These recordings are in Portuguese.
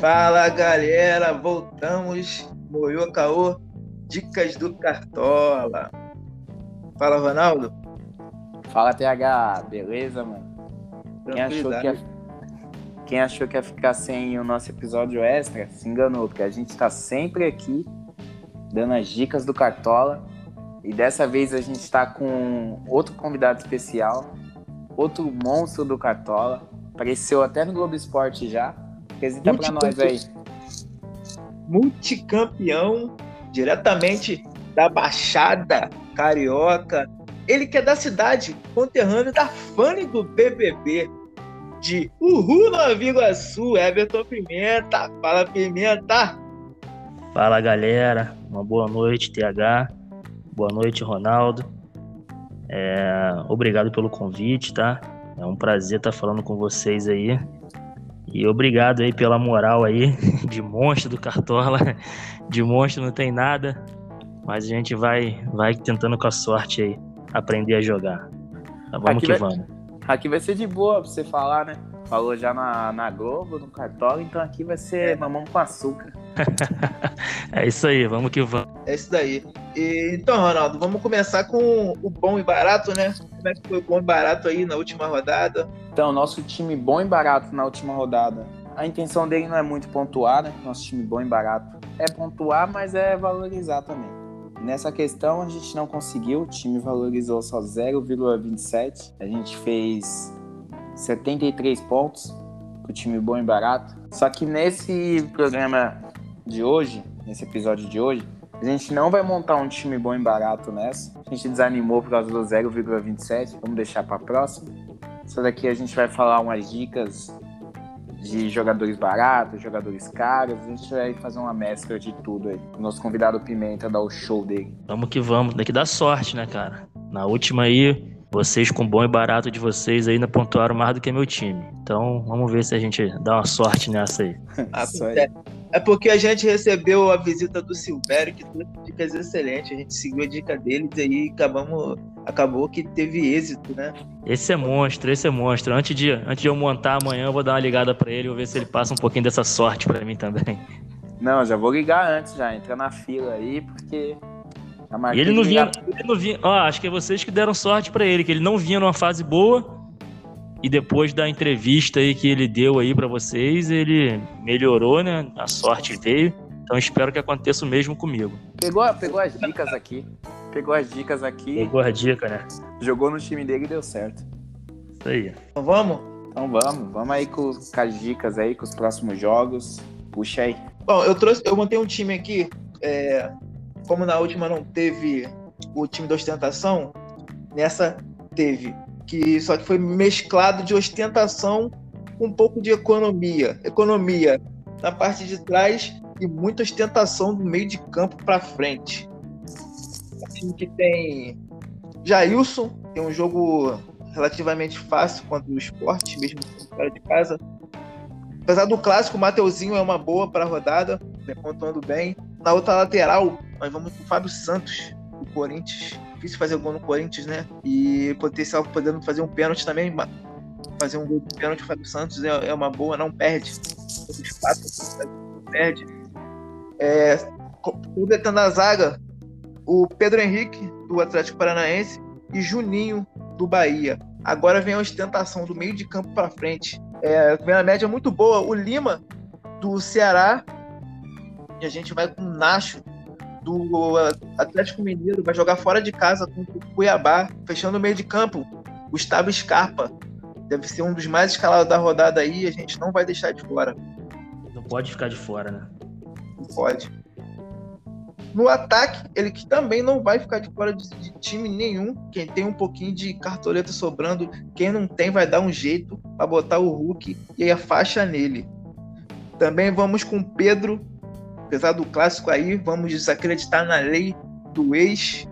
Fala galera, voltamos. Moiô Caô, dicas do Cartola. Fala Ronaldo. Fala TH, beleza, mano? Quem achou, que ia... Quem achou que ia ficar sem o nosso episódio extra se enganou, porque a gente tá sempre aqui dando as dicas do Cartola. E dessa vez a gente está com outro convidado especial, outro monstro do Cartola. Apareceu até no Globo Esporte já. Apresenta para nós aí. Multicampeão, diretamente da Baixada Carioca. Ele que é da cidade, conterrâneo da Fanny do BBB. De Uhul, Nova Iguaçu, Everton Pimenta. Fala, Pimenta! Fala, galera. Uma boa noite, TH. Boa noite, Ronaldo. É, obrigado pelo convite, tá? É um prazer estar falando com vocês aí. E obrigado aí pela moral aí, de monstro do Cartola. De monstro não tem nada, mas a gente vai, vai tentando com a sorte aí aprender a jogar. Tá, vamos aqui que vai, vamos. Aqui vai ser de boa pra você falar, né? Falou já na, na Globo, no Cartola, então aqui vai ser mamão com açúcar. é isso aí, vamos que vamos. É isso daí. E, então, Ronaldo, vamos começar com o bom e barato, né? Como é que foi o bom e barato aí na última rodada? Então, nosso time bom e barato na última rodada. A intenção dele não é muito pontuar, né? Nosso time bom e barato é pontuar, mas é valorizar também. Nessa questão a gente não conseguiu, o time valorizou só 0,27. A gente fez 73 pontos pro time bom e barato. Só que nesse programa de hoje, nesse episódio de hoje, a gente não vai montar um time bom e barato nessa. A gente desanimou por causa do 0,27. Vamos deixar para próxima. Só daqui a gente vai falar umas dicas de jogadores baratos, jogadores caros. A gente vai fazer uma mescla de tudo aí. O nosso convidado Pimenta dar o show dele. Vamos que vamos. Tem que dar sorte, né, cara? Na última aí, vocês com bom e barato de vocês ainda pontuaram mais do que meu time. Então, vamos ver se a gente dá uma sorte nessa aí. Ah, é, é porque a gente recebeu a visita do Silvério, que trouxe dicas excelentes. A gente seguiu a dica deles e aí acabamos, acabou que teve êxito, né? Esse é monstro, esse é monstro. Antes de, antes de eu montar amanhã, eu vou dar uma ligada para ele, vou ver se ele passa um pouquinho dessa sorte para mim também. Não, já vou ligar antes já, entra na fila aí, porque e ele não vinha, ele não vinha, ó, acho que é vocês que deram sorte para ele, que ele não vinha numa fase boa. E depois da entrevista aí que ele deu aí para vocês, ele melhorou, né? A sorte veio. Então espero que aconteça o mesmo comigo. Pegou, pegou as dicas aqui. Pegou as dicas aqui. Pegou as dicas, né? Jogou no time dele e deu certo. Isso aí. Então vamos? Então vamos. Vamos aí com, com as dicas aí, com os próximos jogos. Puxa aí. Bom, eu trouxe, eu montei um time aqui. É, como na última não teve o time da ostentação, nessa teve. Que, só que foi mesclado de ostentação com um pouco de economia. Economia na parte de trás e muita ostentação do meio de campo para frente. Time que tem Jailson, tem um jogo relativamente fácil contra o esporte, mesmo fora de casa. Apesar do clássico, o Mateuzinho é uma boa para a rodada, né, pontuando bem. Na outra lateral, nós vamos com o Fábio Santos, do Corinthians. Difícil fazer gol no Corinthians, né? E potencial podendo fazer um pênalti também. Fazer um gol de pênalti, o Fábio Santos é, é uma boa, não perde. Os quatro, não perde. É, completando a zaga, o Pedro Henrique, do Atlético Paranaense, e Juninho, do Bahia. Agora vem a ostentação do meio de campo para frente. É, vem a média muito boa. O Lima, do Ceará, e a gente vai com o Nacho do Atlético Mineiro, vai jogar fora de casa contra o Cuiabá, fechando o meio de campo. Gustavo Scarpa deve ser um dos mais escalados da rodada aí, a gente não vai deixar de fora. Não pode ficar de fora, né? Não pode. No ataque, ele que também não vai ficar de fora de, de, time nenhum. Quem tem um pouquinho de cartoleta sobrando, quem não tem vai dar um jeito para botar o Hulk e a faixa nele. Também vamos com Pedro apesar do clássico aí, vamos desacreditar na lei do ex.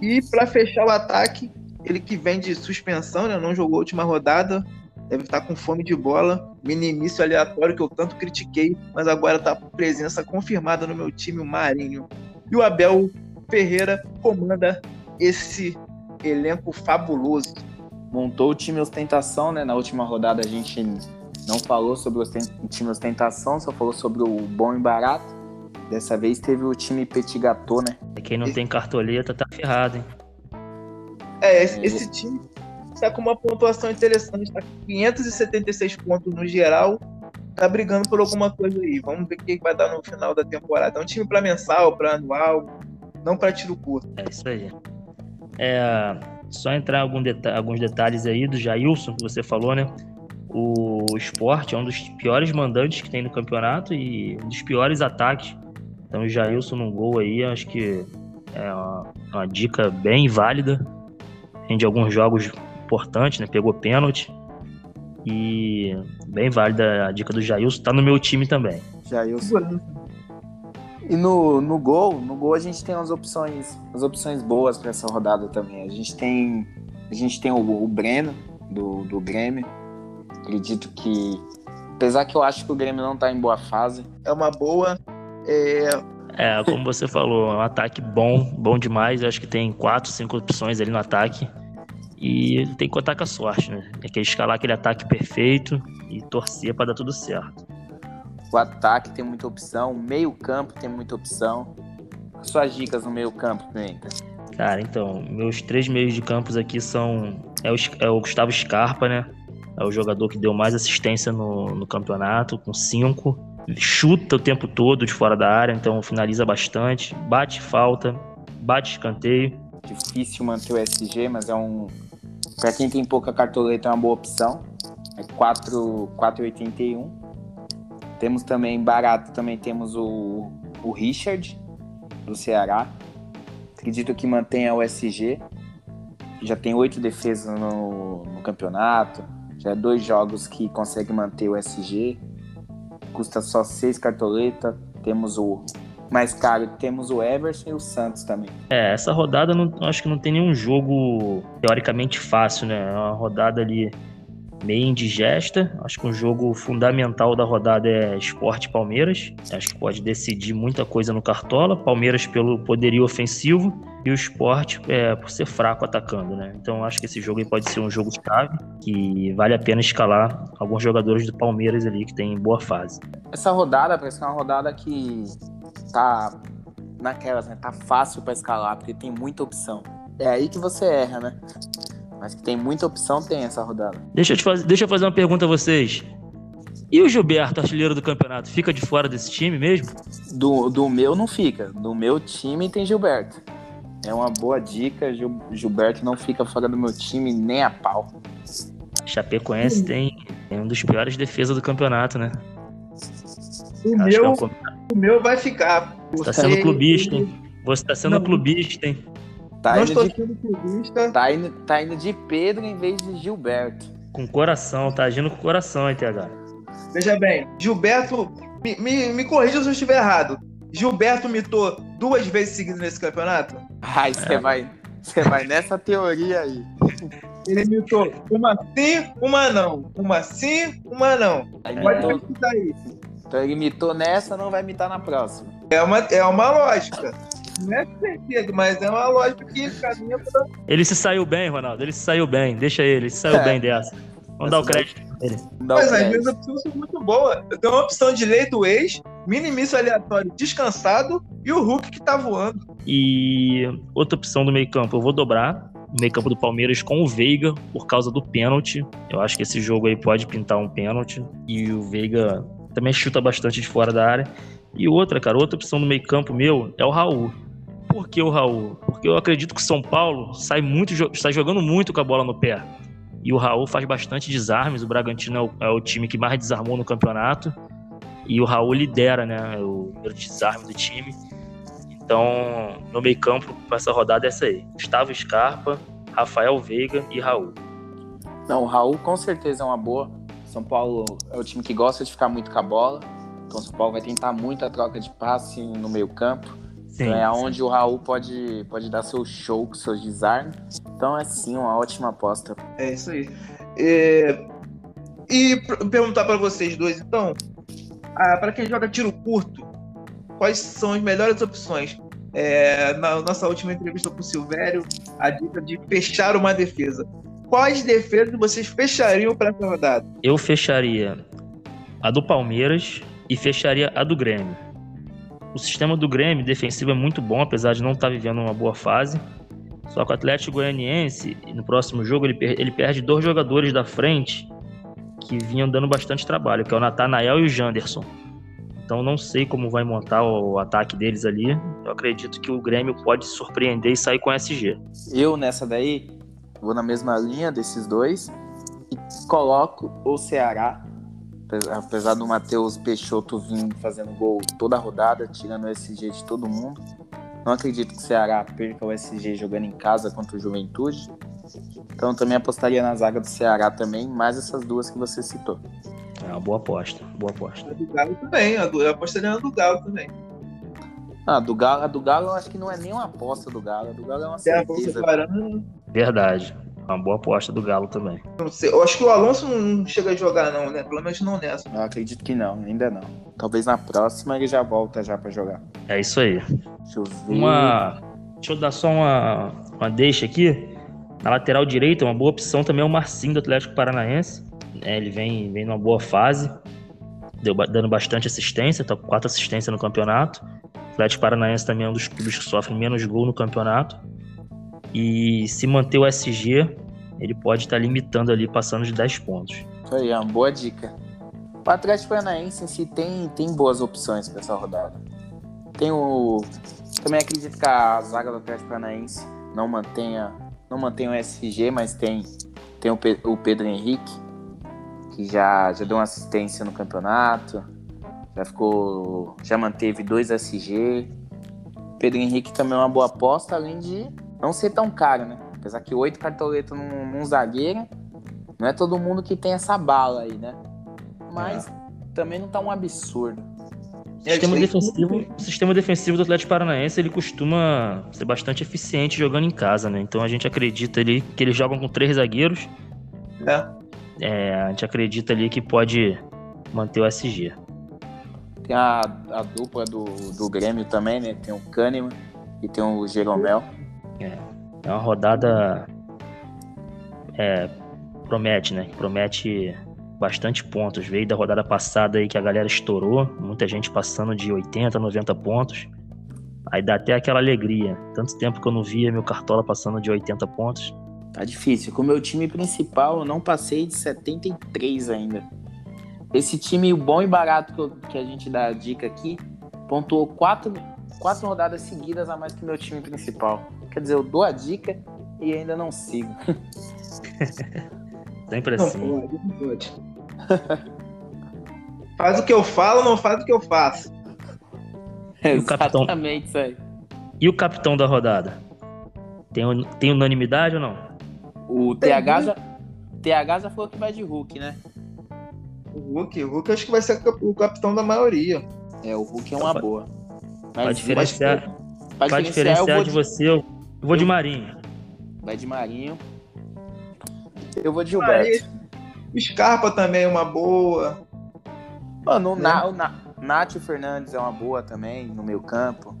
E para fechar o ataque, ele que vem de suspensão, né? Não jogou a última rodada, deve estar com fome de bola. Minimício aleatório que eu tanto critiquei, mas agora está presença confirmada no meu time, o Marinho. E o Abel Ferreira comanda esse elenco fabuloso. Montou o time ostentação, né? Na última rodada a gente Não falou sobre o time ostentação, só falou sobre o bom e barato. Dessa vez teve o time petit gâteau, né? Quem não tem cartoleta tá ferrado, hein? É, esse, esse time tá com uma pontuação interessante, tá com 576 pontos no geral, tá brigando por alguma coisa aí. Vamos ver o que vai dar no final da temporada. É um time para mensal, para anual, não para tiro curto. É isso aí. É, só entrar em algum deta alguns detalhes aí do Jailson, que você falou, né? O esporte é um dos piores mandantes que tem no campeonato e um dos piores ataques. Então, o Jailson num gol aí, acho que é uma, uma dica bem válida. Rende alguns jogos importantes, né? Pegou pênalti. E bem válida a dica do Jailson. Tá no meu time também. Jailson. E no, no gol, no gol a gente tem as opções, as opções boas para essa rodada também. A gente tem, a gente tem o, o Breno do, do Grêmio. Acredito que, apesar que eu acho que o Grêmio não tá em boa fase. É uma boa. É, é como você falou, é um ataque bom, bom demais. Eu acho que tem quatro, cinco opções ali no ataque. E tem que contar com a sorte, né? Tem que escalar aquele ataque perfeito e torcer para dar tudo certo. O ataque tem muita opção, o meio-campo tem muita opção. Suas dicas no meio-campo, Pimenta? Cara, então, meus três meios de campos aqui são. É o, é o, Gustavo Scarpa, né? É o jogador que deu mais assistência no, no campeonato, com cinco. Chuta o tempo todo de fora da área, então finaliza bastante. Bate falta, bate escanteio. Difícil manter o SG, mas é um. Pra quem tem pouca cartoleta, é uma boa opção. É 4,81. Temos também barato, também temos o, o Richard do Ceará. Acredito que mantenha o SG. Já tem oito defesas no, no campeonato. Já é dois jogos que consegue manter o SG. Custa só seis cartoleta. Temos o mais caro, temos o Everson e o Santos também. É, essa rodada não, acho que não tem nenhum jogo teoricamente fácil, né? É uma rodada ali meio indigesta. Acho que um jogo fundamental da rodada é Esporte Palmeiras. Acho que pode decidir muita coisa no Cartola. Palmeiras pelo poderio ofensivo e o Esporte é, por ser fraco atacando, né? Então acho que esse jogo pode ser um jogo chave que vale a pena escalar alguns jogadores do Palmeiras ali que tem boa fase. Essa rodada parece que é uma rodada que tá naquelas, né? Tá fácil para escalar porque tem muita opção. É aí que você erra, né? Mas que tem muita opção, tem essa rodada. Deixa eu, te fazer, deixa eu fazer uma pergunta a vocês. E o Gilberto, artilheiro do campeonato, fica de fora desse time mesmo? Do, do meu não fica. Do meu time tem Gilberto. É uma boa dica. Gil, Gilberto não fica fora do meu time nem a pau. Chapecoense tem, tem um dos piores defesas do campeonato, né? O meu, é um... o meu vai ficar. Você tá sendo clubista, hein? Você tá sendo não. clubista, hein? Tá não estou de... sendo clubista. Tá indo, tá indo de Pedro em vez de Gilberto. Com coração, tá agindo com coração, hein, TH? Veja bem, Gilberto, me, me, me corrija se eu estiver errado. Gilberto mitou duas vezes seguidas nesse campeonato? Ai, você é. vai, você vai nessa teoria aí. Ele mitou uma sim, uma não. Uma sim, uma não. Aí Pode mitou... aí. Então ele mitou nessa, não vai mitar na próxima. É uma, é uma lógica. Não é certeza, mas é uma lógica que caminha pra... Ele se saiu bem, Ronaldo. Ele se saiu bem. Deixa ele, ele se saiu é. bem dessa. Vamos dar o crédito pra ele. Mas as minhas opções são muito boas. Eu tenho uma opção de lei do ex, minimício aleatório descansado e o Hulk que tá voando. E outra opção do meio campo, eu vou dobrar o meio campo do Palmeiras com o Veiga por causa do pênalti. Eu acho que esse jogo aí pode pintar um pênalti. E o Veiga também chuta bastante de fora da área. E outra, cara, outra opção do meio campo meu é o Raul. Por que o Raul? Porque eu acredito que o São Paulo sai muito, está jogando muito com a bola no pé. E o Raul faz bastante desarmes. O Bragantino é o, é o time que mais desarmou no campeonato. E o Raul lidera, né? O desarme do time. Então, no meio campo, para essa rodada é essa aí. Gustavo Scarpa, Rafael Veiga e Raul. Não, o Raul com certeza é uma boa. São Paulo é o time que gosta de ficar muito com a bola. Então o São Paulo vai tentar muita troca de passe no meio campo. Sim, é onde o Raul pode, pode dar seu show com seus desarmes. Então é sim uma ótima aposta. É isso aí. É... E perguntar para vocês dois, então, ah, para quem joga tiro curto, quais são as melhores opções? É, na nossa última entrevista com o Silvério, a dica de fechar uma defesa. Quais defesas vocês fechariam para essa rodada? Eu fecharia a do Palmeiras e fecharia a do Grêmio. O sistema do Grêmio defensivo é muito bom, apesar de não estar tá vivendo uma boa fase. Só que o Atlético Goianiense, no próximo jogo, ele, ele perde dois jogadores da frente que vinham dando bastante trabalho, que é o Natanael e o Janderson. Então não sei como vai montar o ataque deles ali. Eu acredito que o Grêmio pode surpreender e sair com SG. Eu nessa daí vou na mesma linha desses dois e coloco o Ceará apesar do Matheus Peixoto vir fazendo gol toda a rodada, tirando o SG de todo mundo. Não acredito que o Ceará perca o SG jogando em casa contra o Juventude. Então também apostaria na zaga do Ceará também, mais essas duas que você citou. É uma boa aposta, boa aposta. A do Galo também, eu apostaria na do Galo também. Ah, do Galo, a do Galo eu acho que não é nem uma aposta do Galo, a do Galo é uma certeza. Verdade. Uma boa aposta do Galo também. Não sei, eu acho que o Alonso não chega a jogar, não, né? Pelo menos não nessa. Eu acredito que não, ainda não. Talvez na próxima ele já volta já para jogar. É isso aí. Deixa eu ver. Uma. Deixa eu dar só uma, uma deixa aqui. Na lateral direita, uma boa opção também é o Marcinho do Atlético Paranaense. É, ele vem, vem numa boa fase, deu, dando bastante assistência, tá com quatro assistências no campeonato. O Atlético Paranaense também é um dos clubes que sofre menos gol no campeonato. E se manter o SG, ele pode estar limitando ali, passando de 10 pontos. Isso aí, é uma boa dica. O Atlético Paranaense em si tem, tem boas opções para essa rodada. Tem o. Também acredito que a zaga do Atlético Paranaense não mantenha, não mantenha o SG, mas tem, tem o, o Pedro Henrique, que já, já deu uma assistência no campeonato, já ficou. já manteve dois SG. Pedro Henrique também é uma boa aposta, além de não ser tão caro, né? Apesar que oito cartoletas num, num, zagueiro, não é todo mundo que tem essa bala aí, né? Mas é. também não tá um absurdo. O sistema, defensivo, o sistema defensivo do Atlético Paranaense ele costuma ser bastante eficiente jogando em casa, né? Então a gente acredita ali que eles jogam com três zagueiros. É. é a gente acredita ali que pode manter o SG. Tem a, a dupla do, do Grêmio também, né? Tem o Kahneman e tem o Jeromel. É, é uma rodada. É, promete, né? Promete bastante pontos. Veio da rodada passada aí que a galera estourou, muita gente passando de 80, 90 pontos. Aí dá até aquela alegria. Tanto tempo que eu não via meu cartola passando de 80 pontos. Tá difícil. Com o meu time principal, eu não passei de 73 ainda. Esse time bom e barato que, eu, que a gente dá a dica aqui, pontuou quatro, quatro rodadas seguidas a mais que o meu time principal. Quer dizer, eu dou a dica e ainda não sigo. Sempre assim. Não pode, faz o que eu falo, não faz o que eu faço. E o capitão... Exatamente isso aí. E o capitão da rodada? Tem, tem unanimidade ou não? O TH já, TH já falou que vai de Hulk, né? O Hulk, o Hulk acho que vai ser o capitão da maioria. É, o Hulk é uma boa. Mas, pra diferenciar, mas, pra diferenciar de você, eu eu vou de Marinho. Vai de Marinho. Eu vou de Gilberto. Scarpa também é uma boa. Mano, o, né? Na, o Na, Nath Fernandes é uma boa também, no meio campo.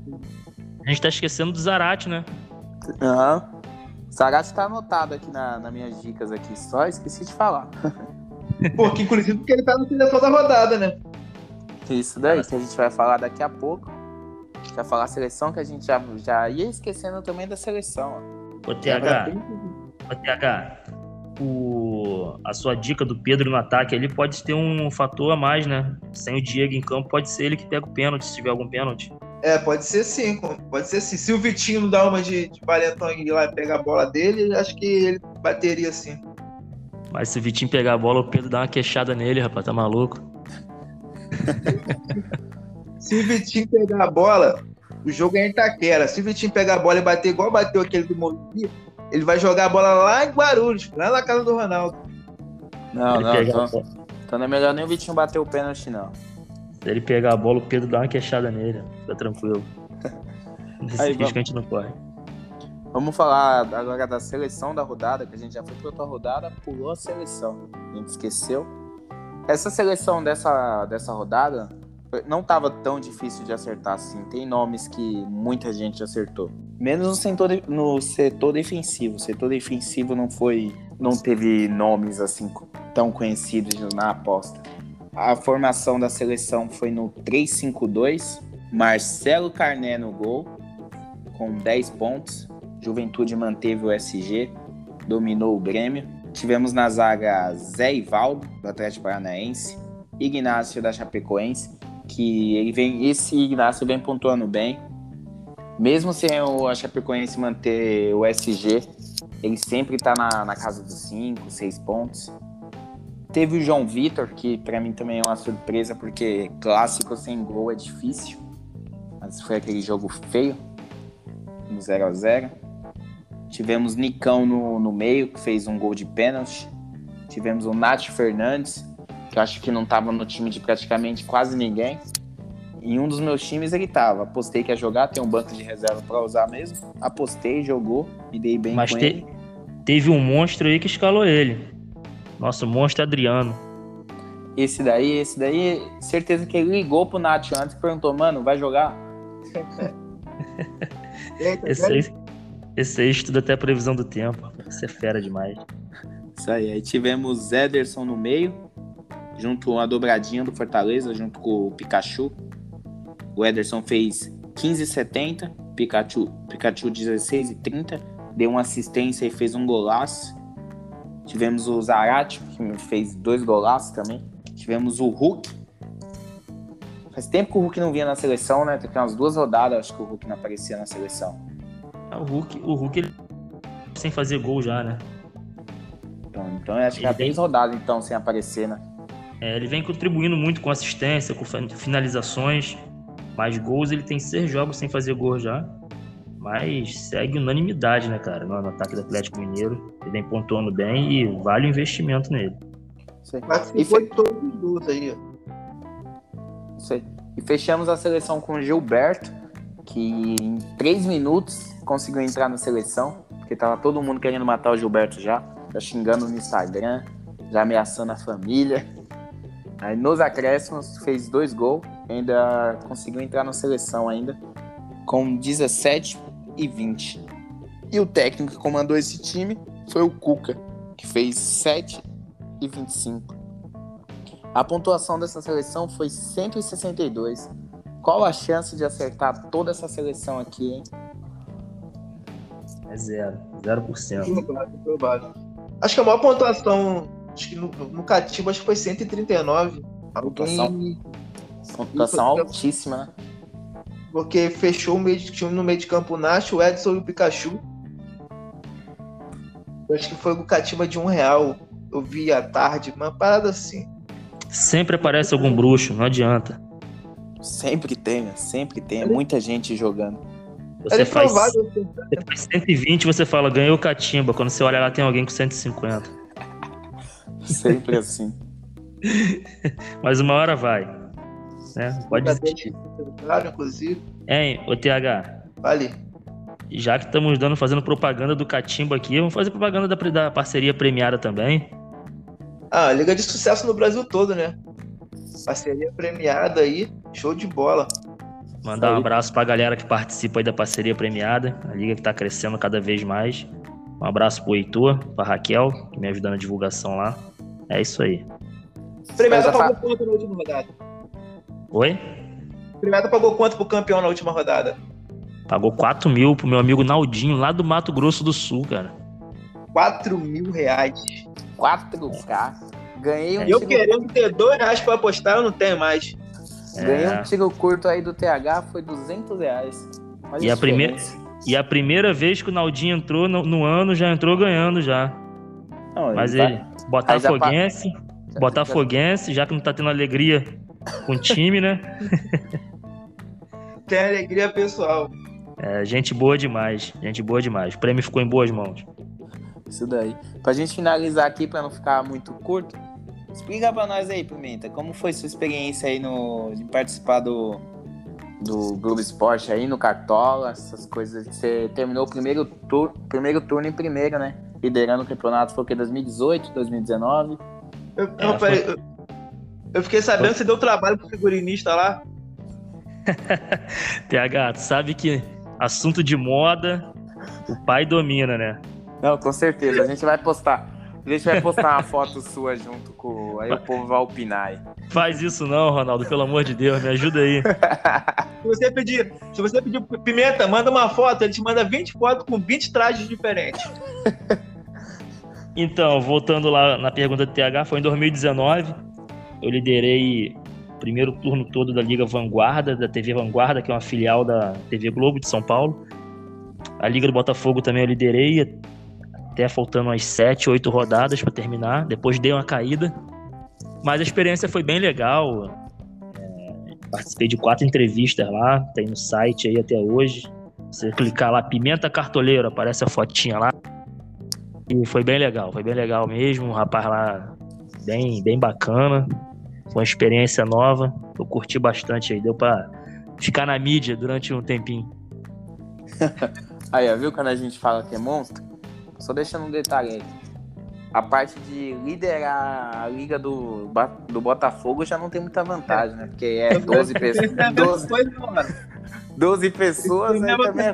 A gente tá esquecendo do Zarate, né? Aham. Uhum. Zarate tá anotado aqui na, nas minhas dicas aqui, só esqueci de falar. Pô, que inclusive porque ele tá no final da rodada, né? Isso daí, que a gente vai falar daqui a pouco já falar seleção, que a gente já, já ia esquecendo também da seleção. Ô, TH, ô, TH, o, a sua dica do Pedro no ataque ali pode ter um fator a mais, né? Sem o Diego em campo, pode ser ele que pega o pênalti, se tiver algum pênalti. É, pode ser sim, pode ser sim. Se o Vitinho não dá uma de, de paletão e ir lá pegar a bola dele, acho que ele bateria sim. Mas se o Vitinho pegar a bola, o Pedro dá uma queixada nele, rapaz, tá maluco? Se o Vitinho pegar a bola, o jogo é em Itaquera. Se o Vitinho pegar a bola e bater igual bateu aquele do Morumbi, ele vai jogar a bola lá em Guarulhos, lá na casa do Ronaldo. Não, não, então, então não é melhor nem o Vitinho bater o pênalti, não. Se ele pegar a bola, o Pedro dá uma queixada nele. Fica tranquilo. Nesse Aí, risco a gente não corre. Vamos falar agora da seleção da rodada, que a gente já foi para outra rodada, pulou a seleção. A gente esqueceu. Essa seleção dessa, dessa rodada não estava tão difícil de acertar assim. Tem nomes que muita gente acertou. Menos no setor, no setor defensivo. O setor defensivo não foi. não teve nomes assim tão conhecidos na aposta. A formação da seleção foi no 3-5-2. Marcelo Carné no gol, com 10 pontos. Juventude manteve o SG, dominou o Grêmio. Tivemos na zaga Zé Ivaldo, do Atlético Paranaense, Ignácio da Chapecoense, que ele vem, esse Ignácio vem pontuando bem. Mesmo sem o Chapecoense manter o SG, ele sempre está na, na casa dos 5, 6 pontos. Teve o João Vitor, que para mim também é uma surpresa, porque clássico sem gol é difícil. Mas foi aquele jogo feio, no 0 a 0 Tivemos Nicão no, no meio, que fez um gol de pênalti. Tivemos o Nath Fernandes, que eu acho que não estava no time de praticamente quase ninguém. Em um dos meus times ele estava. Apostei que ia jogar, tem um banco de reserva para usar mesmo. Apostei, jogou, me dei bem Mas com te, ele. teve um monstro aí que escalou ele. Nosso monstro Adriano. Esse daí, esse daí, certeza que ele ligou pro Nath antes e perguntou, mano, vai jogar? Esse aí, esse aí estuda até a previsão do tempo. Você é fera demais. Isso aí. Aí tivemos Ederson no meio, junto a dobradinha do Fortaleza, junto com o Pikachu. O Ederson fez 15,70, Pikachu, Pikachu 16,30, deu uma assistência e fez um golaço. Tivemos o Zarate, que fez dois golaços também. Tivemos o Hulk. Faz tempo que o Hulk não vinha na seleção, né? Tem umas duas rodadas, acho que o Hulk não aparecia na seleção. Ah, O Hulk, o Hulk ele... sem fazer gol já, né? Então, então acho que é tem- três rodadas, então, sem aparecer, né? É, ele vem contribuindo muito com assistência, com finalizações, mas gols ele tem seis jogos sem fazer gol já. Mas segue unanimidade, né, cara, no, no ataque do Atlético Mineiro. Ele vem pontuando bem e vale o investimento nele. Aí. E, de todos os gols aí. ó. isso aí. E fechamos a seleção com o Gilberto, que em três minutos conseguiu entrar na seleção, porque tava todo mundo querendo matar o Gilberto já, já xingando no Instagram, já ameaçando a família. Aí nos acréscimos fez dois gols, ainda conseguiu entrar na seleção ainda, com 17 e 20. E o técnico que comandou esse time foi o Cuca, que fez 7 e 25. A pontuação dessa seleção foi 162. Qual a chance de acertar toda essa seleção aqui, hein? É zero. 0%. Provável, provável. Acho que a maior pontuação, acho que no, no Catiba, acho que foi 139. Pontuação. Alguém, Pontuação altíssima, né? porque fechou o meio de time no meio de campo o Nacho, o Edson e o Pikachu. Eu acho que foi o Catiba de um real. Eu vi à tarde, uma parada assim. Sempre aparece algum bruxo, não adianta. Sempre tem, né? Sempre tem. É muita gente jogando. Você Era faz, você faz 120 você fala, ganhou catimba. Quando você olha lá, tem alguém com 150. Sempre assim. Mas uma hora vai. Né? Pode desistir. Claro, inclusive. Hein, ô TH, Vale. já que estamos dando, fazendo propaganda do Catimba aqui, vamos fazer propaganda da, da parceria premiada também. Ah, Liga de Sucesso no Brasil todo, né? Parceria premiada aí, show de bola. Mandar um abraço pra galera que participa aí da parceria premiada, a liga que tá crescendo cada vez mais. Um abraço pro Heitor, pra Raquel, que me ajuda na divulgação lá. É isso aí. A pagou quanto na última rodada? Oi? Premiada pagou quanto pro campeão na última rodada? Pagou 4 mil pro meu amigo Naldinho, lá do Mato Grosso do Sul, cara. 4 mil reais. 4K. Ganhei um, eu tiro, querendo ter 2 reais pra apostar, eu não tenho mais. ganhei É. um tiro curto aí do TH, foi 200 reais. Olha E a primeira-. E a primeira vez que o Naldinho entrou no, no ano, já entrou ganhando já. Não, Mas ele, botafoguense, já- botafoguense, já que não tá tendo alegria com o time, né? Tem alegria pessoal. É, gente boa demais, gente boa demais. O prêmio ficou em boas mãos. Isso daí. Pra gente finalizar aqui, pra não ficar muito curto, explica pra nós aí, Pimenta, como foi sua experiência aí no, de participar do, do Globo Esporte aí, no Cartola, essas coisas. Você terminou o primeiro, tur primeiro turno em primeiro, né? Liderando o campeonato, foi o que, 2018, 2019? Eu, É, eu, peraí, eu- eu fiquei sabendo que você deu trabalho pro figurinista lá. TH, tu sabe que assunto de moda, o pai domina, né? Não, com certeza, a gente vai postar. A gente vai postar uma foto sua junto com. Aí o povo vai opinar aí. Faz isso não, Ronaldo, pelo amor de Deus, me ajuda aí. Se você pedir, se você pedir pro Pimenta, manda uma foto, ele te manda 20 fotos com 20 trajes diferentes. Então, voltando lá na pergunta do TH, foi em 2019. Eu liderei o primeiro turno todo da Liga Vanguarda, da TV Vanguarda, que é uma filial da TV Globo de São Paulo. A Liga do Botafogo também eu liderei, até faltando umas 7, 8 rodadas para terminar. Depois dei uma caída. Mas a experiência foi bem legal. É, participei de quatro entrevistas lá, tem no site aí até hoje. Você clicar lá, Pimenta Cartoleiro, aparece a fotinha lá. E foi bem legal, foi bem legal mesmo. Um rapaz lá bem, bem bacana. Foi uma experiência nova. Eu curti bastante aí. Deu pra ficar na mídia durante um tempinho. aí, ó, viu quando a gente fala que é monstro? Só deixando um detalhe aí. A parte de liderar a liga do, do Botafogo já não tem muita vantagem, né? Porque é 12 pessoas. 12, 12 pessoas aí também é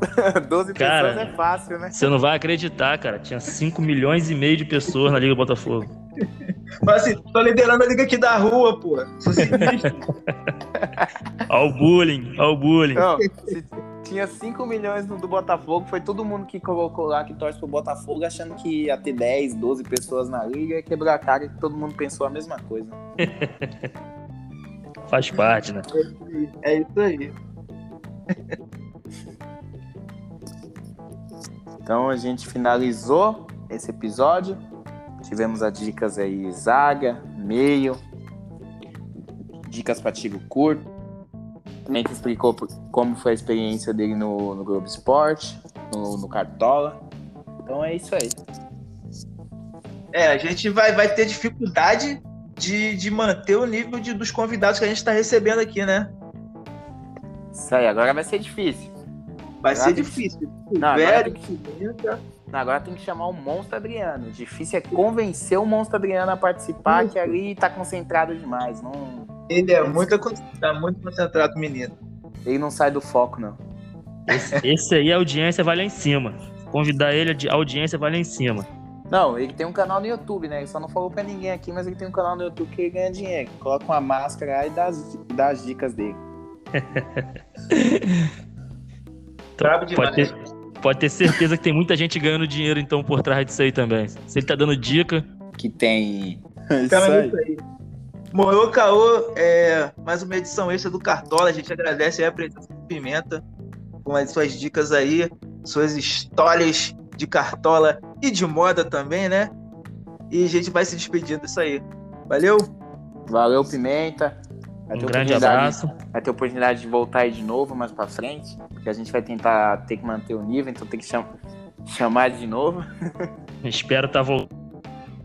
12 cara, pessoas é fácil, né? Você não vai acreditar, cara. Tinha 5 milhões e meio de pessoas na Liga do Botafogo. Mas assim, tô liderando a liga aqui da rua, pô. Sou Olha o bullying, olha o bullying. Não, tinha 5 milhões no, do Botafogo, foi todo mundo que colocou lá que torce pro Botafogo achando que ia ter 10, 12 pessoas na liga e quebrar a cara que todo mundo pensou a mesma coisa. Faz parte, né? É isso aí. Então a gente finalizou esse episódio. Tivemos as dicas aí zaga, meio, dicas para tiro curto também que explicou como foi a experiência dele no, no Globo Esporte, no, no Cartola. Então é isso aí. É, a gente vai, vai ter dificuldade de, de manter o nível de, dos convidados que a gente está recebendo aqui, né? Isso aí, agora vai ser difícil. Vai agora ser difícil. Não, agora, tem que... Não, agora tem que chamar o Monstro Adriano. Difícil é convencer o Monstro Adriano a participar, que ali tá concentrado demais. Não... Ele é muito, tá muito concentrado, menino. Ele não sai do foco, não. Esse, esse aí, a audiência vai lá em cima. Convidar ele, a audiência vai lá em cima. Não, ele tem um canal no YouTube, né? Ele só não falou pra ninguém aqui, mas ele tem um canal no YouTube que ele ganha dinheiro. Coloca uma máscara aí e dá as, dá as dicas dele. Brabo demais. Pode ter, pode ter certeza que tem muita gente ganhando dinheiro, então, por trás disso aí também. Se ele tá dando dica. Que tem. Então é isso aí. Morou Caô, é, mais uma edição extra do Cartola. A gente agradece a presença do Pimenta com as suas dicas aí, suas histórias de Cartola e de moda também, né? E a gente vai se despedindo disso aí. Valeu? Valeu, Pimenta. Vai um grande abraço. Vai ter oportunidade de voltar aí de novo mais pra frente, porque a gente vai tentar ter que manter o nível, então tem que cham chamar de novo. Espero estar tá voltando.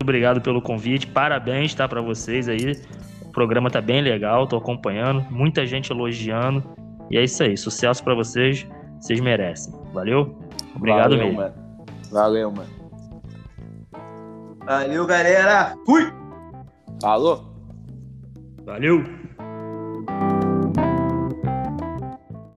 Obrigado pelo convite. Parabéns, tá, para vocês aí. O programa tá bem legal, tô acompanhando, muita gente elogiando. E é isso aí, sucesso para vocês, vocês merecem. Valeu? Obrigado Valeu, mesmo. Mano. Valeu, mano. Valeu, galera. Fui. Falou. Valeu.